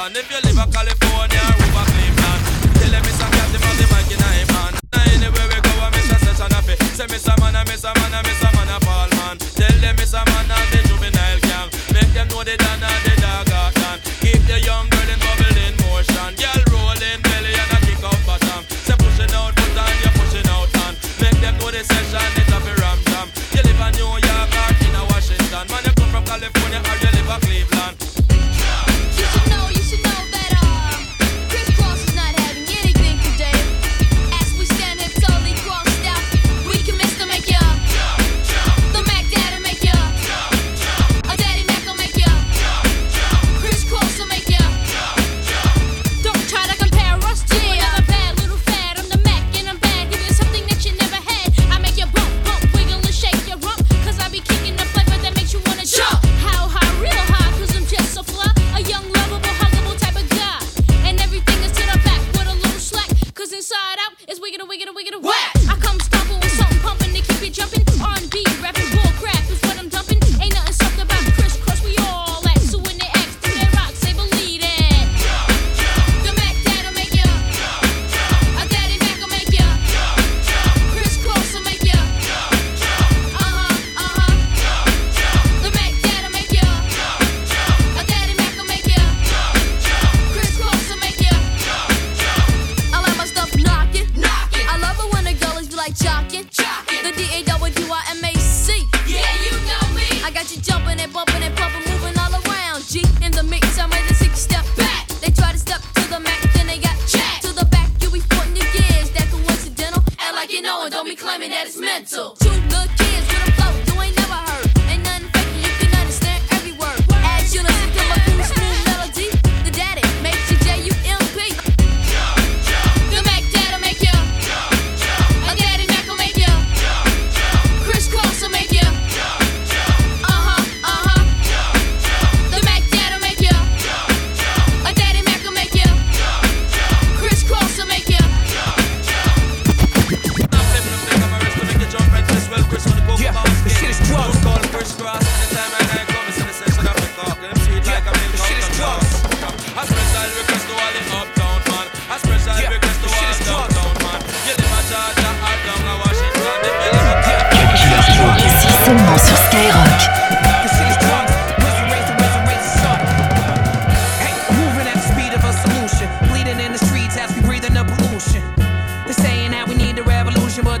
Washington. If you live in California or over Cleveland, tell them it's a cat him the mic in him hand. Anywhere we go, I miss a session of. Say a man, I miss a man, I miss a man, a Paul man. Tell them miss a man and the juvenile gang. Make them know the dan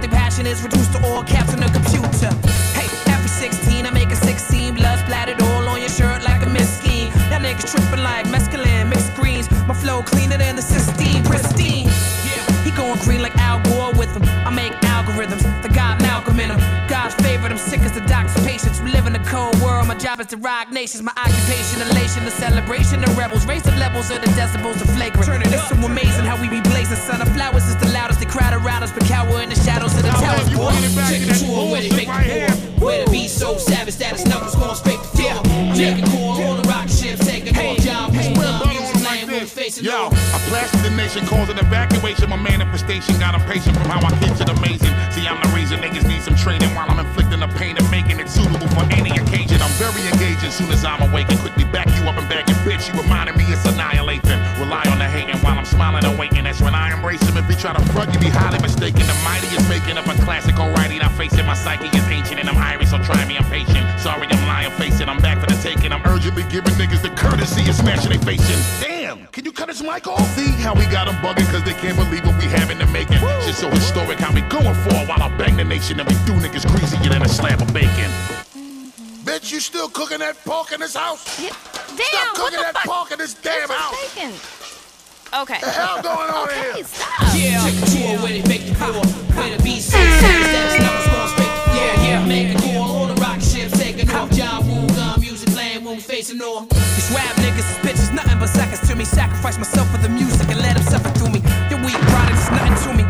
but their passion is reduced to all caps on the computer. Hey, every 16, I make a 16. Blood splattered all on your shirt like a. That tripping like mescaline, mixed greens. My flow cleaner than the Sistine, pristine. Yeah, he going green like Al Gore with him. I make algorithms, Malcolm in them. Favorite, I'm sick as the doctor's patients. We live in a cold world, my job is to rock nations. My occupation, elation, the celebration, the rebels. Raise the levels of the decibels, the flagrant. Turn it it's so amazing how we be blazing. Son of flowers is the loudest, they crowd around us, but cower in the shadows of the towers. Boy, take it to a with it, make it pour. Where the beat so savage that his knuckles going straight to floor. Make it cool, all the rocket ships taking off. John Wayne, Well, music like playing, we're this. facing Yo. I blasted the nation, causing evacuation. My manifestation got impatient from how I hit it amazing. See, I'm the training while I'm inflicting the pain and making it suitable for any occasion. I'm very engaging soon as I'm awakened. Quickly back you up and back your bitch. You reminding me it's annihilation. Rely on the hating while I'm smiling and waiting. That's when I embrace him. If you try to front, you be highly mistaken. The mighty is making up a classic alrighty. Now facing my psyche is ancient and I'm Irish, so try me, I'm patient. Sorry, I'm lying, facing. I'm back for the taking. I'm urgently giving niggas the courtesy of smashing they facing. Damn, can you cut his mic off? See how we got them bugging cause they can't believe what we have in the making. Shit so while I bang the nation and we do niggas greasier than a slab of bacon. Bitch, you still cooking that pork in this house? Yeah. Stop Damn, what cooking the that fuck? pork in this damn This house. bacon. Okay. The hell going on okay, here? stop. Yeah, take a tour with it, make the floor. Where the beat so savage that going straight. Yeah, yeah, make it cool, all the rocket ships taking off. John Woo gun music playing when we facing north. These rap niggas is bitches, nothing but seconds to me. Sacrifice myself for the music and let them suffer through me. Your weak product is nothing to me.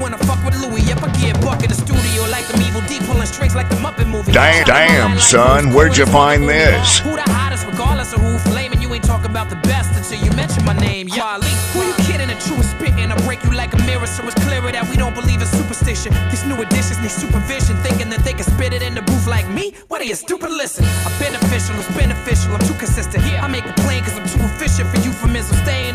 When I fuck with Louis. Yep, I get buck in the studio like them evil D pulling strings like the Muppet movie. Damn, damn, son, where'd you find this? Who the hottest, regardless of who flaming? You ain't talking about the best until you mention my name. Yeah, Ali, who you kidding? The truest spitting. I break you like a mirror, so it's clearer that we don't believe in superstition. These new additions need supervision, thinking that they can spit it in the booth like me. What are you stupid? Listen, I'm beneficial, it's beneficial. I'm too consistent. Here. I make a plan cause I'm too efficient for I'm staying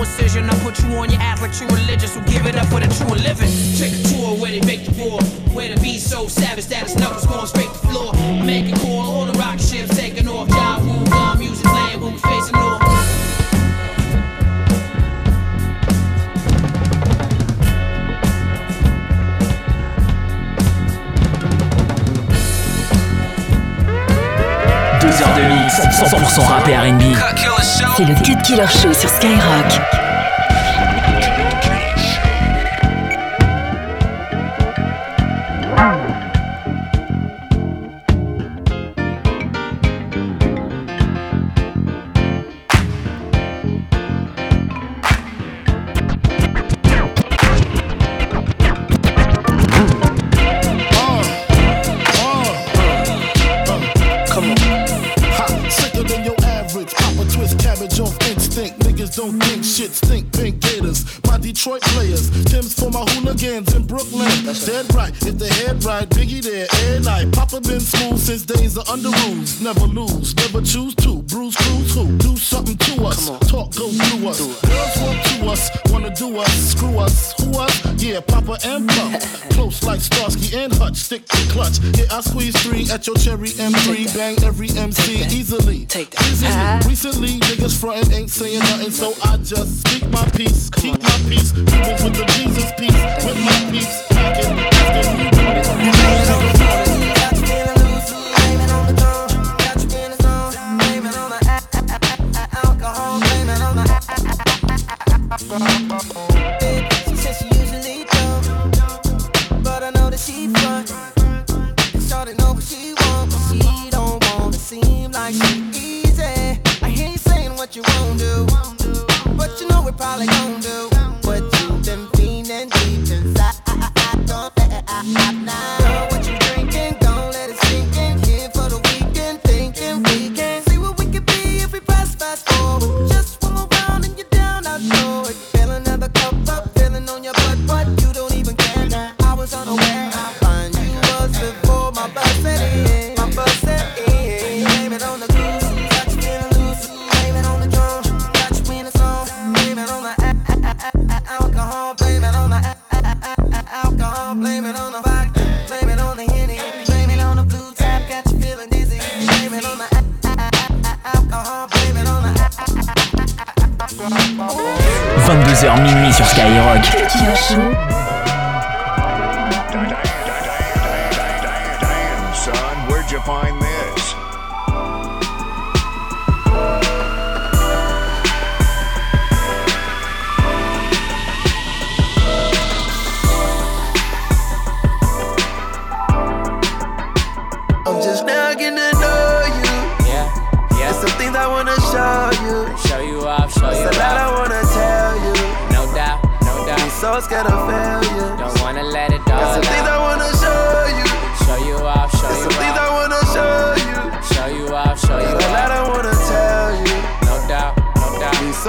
incision. I put you on your ass like true religious. Who give it up for the true living? Take a tour where they make the war. Where the be so savage that its knuckles going straight 100% rap et R&B. C'est le Cut Killer Show sur Skyrock. Dead right, if the head right, Biggie there, air night. Papa been smooth since days of under rules. Never lose, never choose to. Bruise, cruise, who? Do something to us. Talk, go through us. Girls want to us, wanna do us. Screw us? Yeah, Papa and Pump. Close like Starsky and Hutch. Stick to clutch. Yeah, I squeeze three at your cherry M3. Bang every MC easily. Take that. Easily. Recently, niggas frontin' ain't saying nothing, so I just speak my peace. Keep my peace. People with the Jesus peace. With my peace. Packing.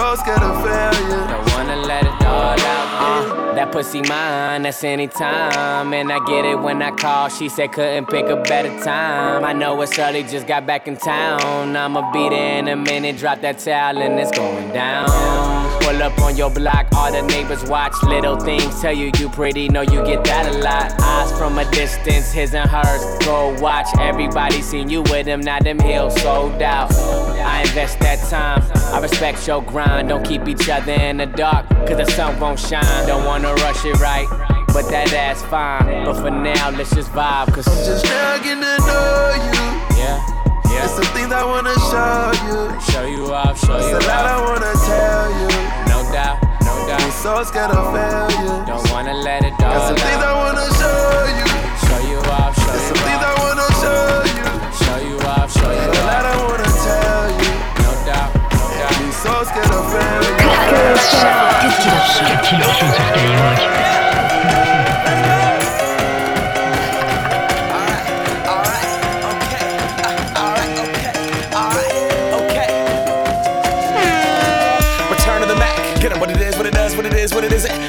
So scared of failure. Don't wanna let it all out. Uh, that pussy mine, that's anytime. And I get it when I call. She said couldn't pick a better time. I know it's early, just got back in town. I'ma be there in a minute, drop that towel and it's going down. Pull up on your block, all the neighbors watch. Little things tell you you pretty, know you get that a lot. Eyes from a distance, his and hers. Go watch, everybody seen you with him, now them heels sold out. I invest that time, I respect your grind. Don't keep each other in the dark, cause the sun won't shine. Don't wanna rush it right, but that ass fine. But for now, let's just vibe, cause Just now getting to know you. yeah, There's yeah. some things I wanna show you. Show you off, show you There's a lot I wanna tell you. No doubt, no I'm so scared of failure. Don't wanna let it There's all some things I wanna show you. Show you off, show There's some things I wanna show you. Show you off, show you There's a lot. I wanna tell you. No doubt, no doubt. I'm so scared of failure. Cut Killer Show. Cut Killer Show sur Skyrock.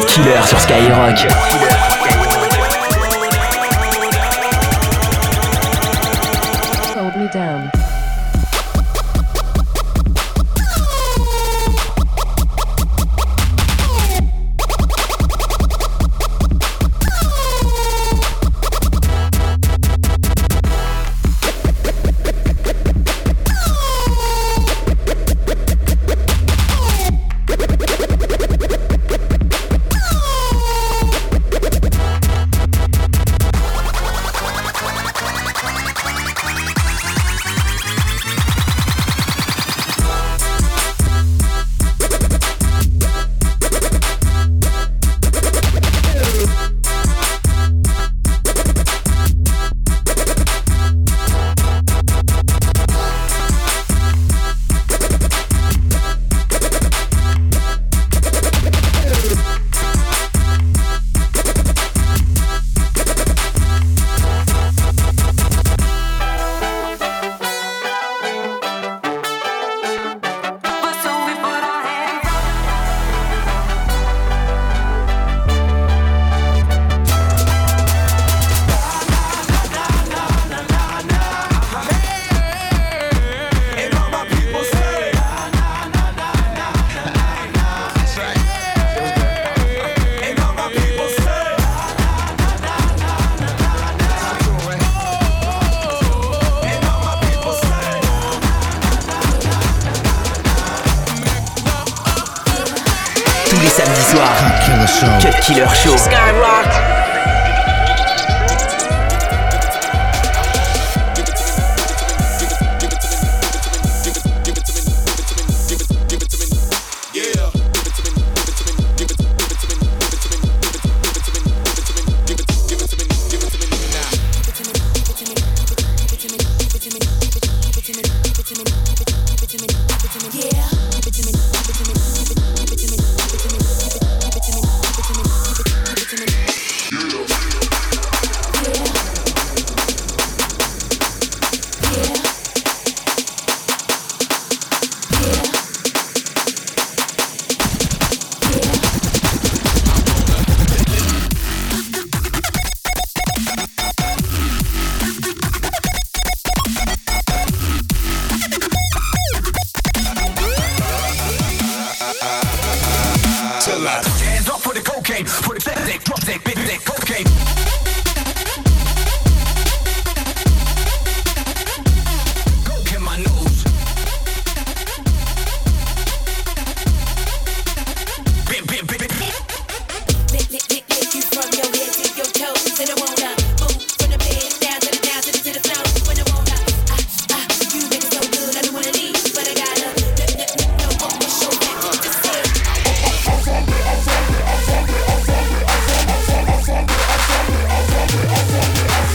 Cut Killer sur Skyrock. Hold me down. Killer Show. Killer Show. Skyrock. Hands up for the cocaine, for the thick, drop thick, bit thick, cocaine.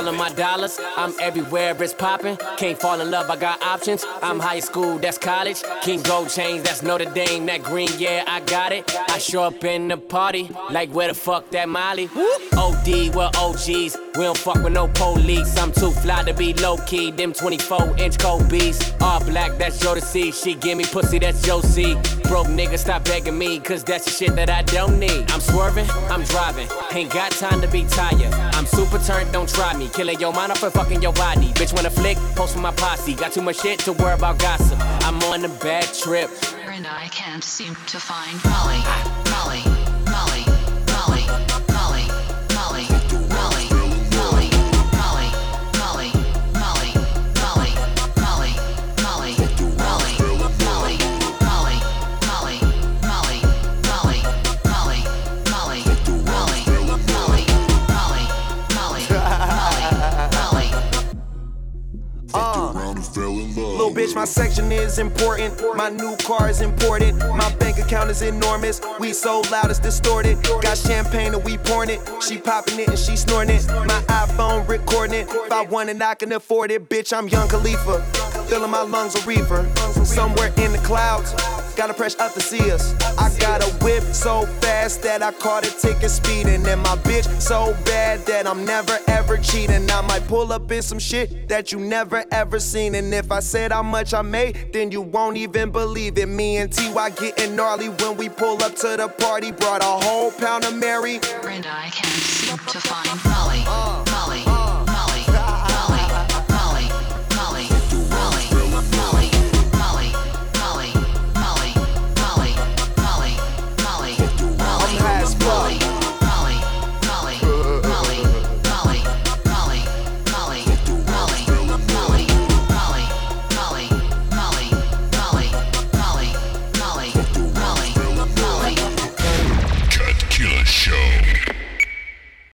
All of my dollars. I'm everywhere, it's popping. Can't fall in love, I got options. I'm high school, that's college. King Gold Chains, that's Notre Dame. That green, yeah, I got it. I show up in the party, like where the fuck that Molly? OD, we're OGs. We don't fuck with no police. I'm too fly to be low key. Them 24 inch cold beats. All black, that's see. She give me pussy, that's Josie. Broke nigga, stop begging me, cause that's the shit that I don't need. I'm swerving, I'm driving. Ain't got time to be tired. I'm super turned, don't try me. Killing your mind off and fucking your body. Bitch, wanna flick, post for my posse. Got too much shit to worry about gossip. I'm on a bad trip. And I can't seem to find Molly, Molly, Uh, little bitch, my section is important. My new car is important. My bank account is enormous. We so loud it's distorted. Got champagne and we pouring it. She popping it and she snorting it. My iPhone recording it. If I want it, I can afford it. Bitch, I'm Young Khalifa. Filling my lungs a reefer. Somewhere in the clouds. Gotta press up to see us. I got a whip so fast that I caught a ticket speeding. And my bitch so bad that I'm never ever cheating. I might pull up in some shit that you never ever seen. And if I said how much I made, then you won't even believe it. Me and TY getting gnarly when we pull up to the party. Brought a whole pound of Mary. And I can't seem to find Molly, uh.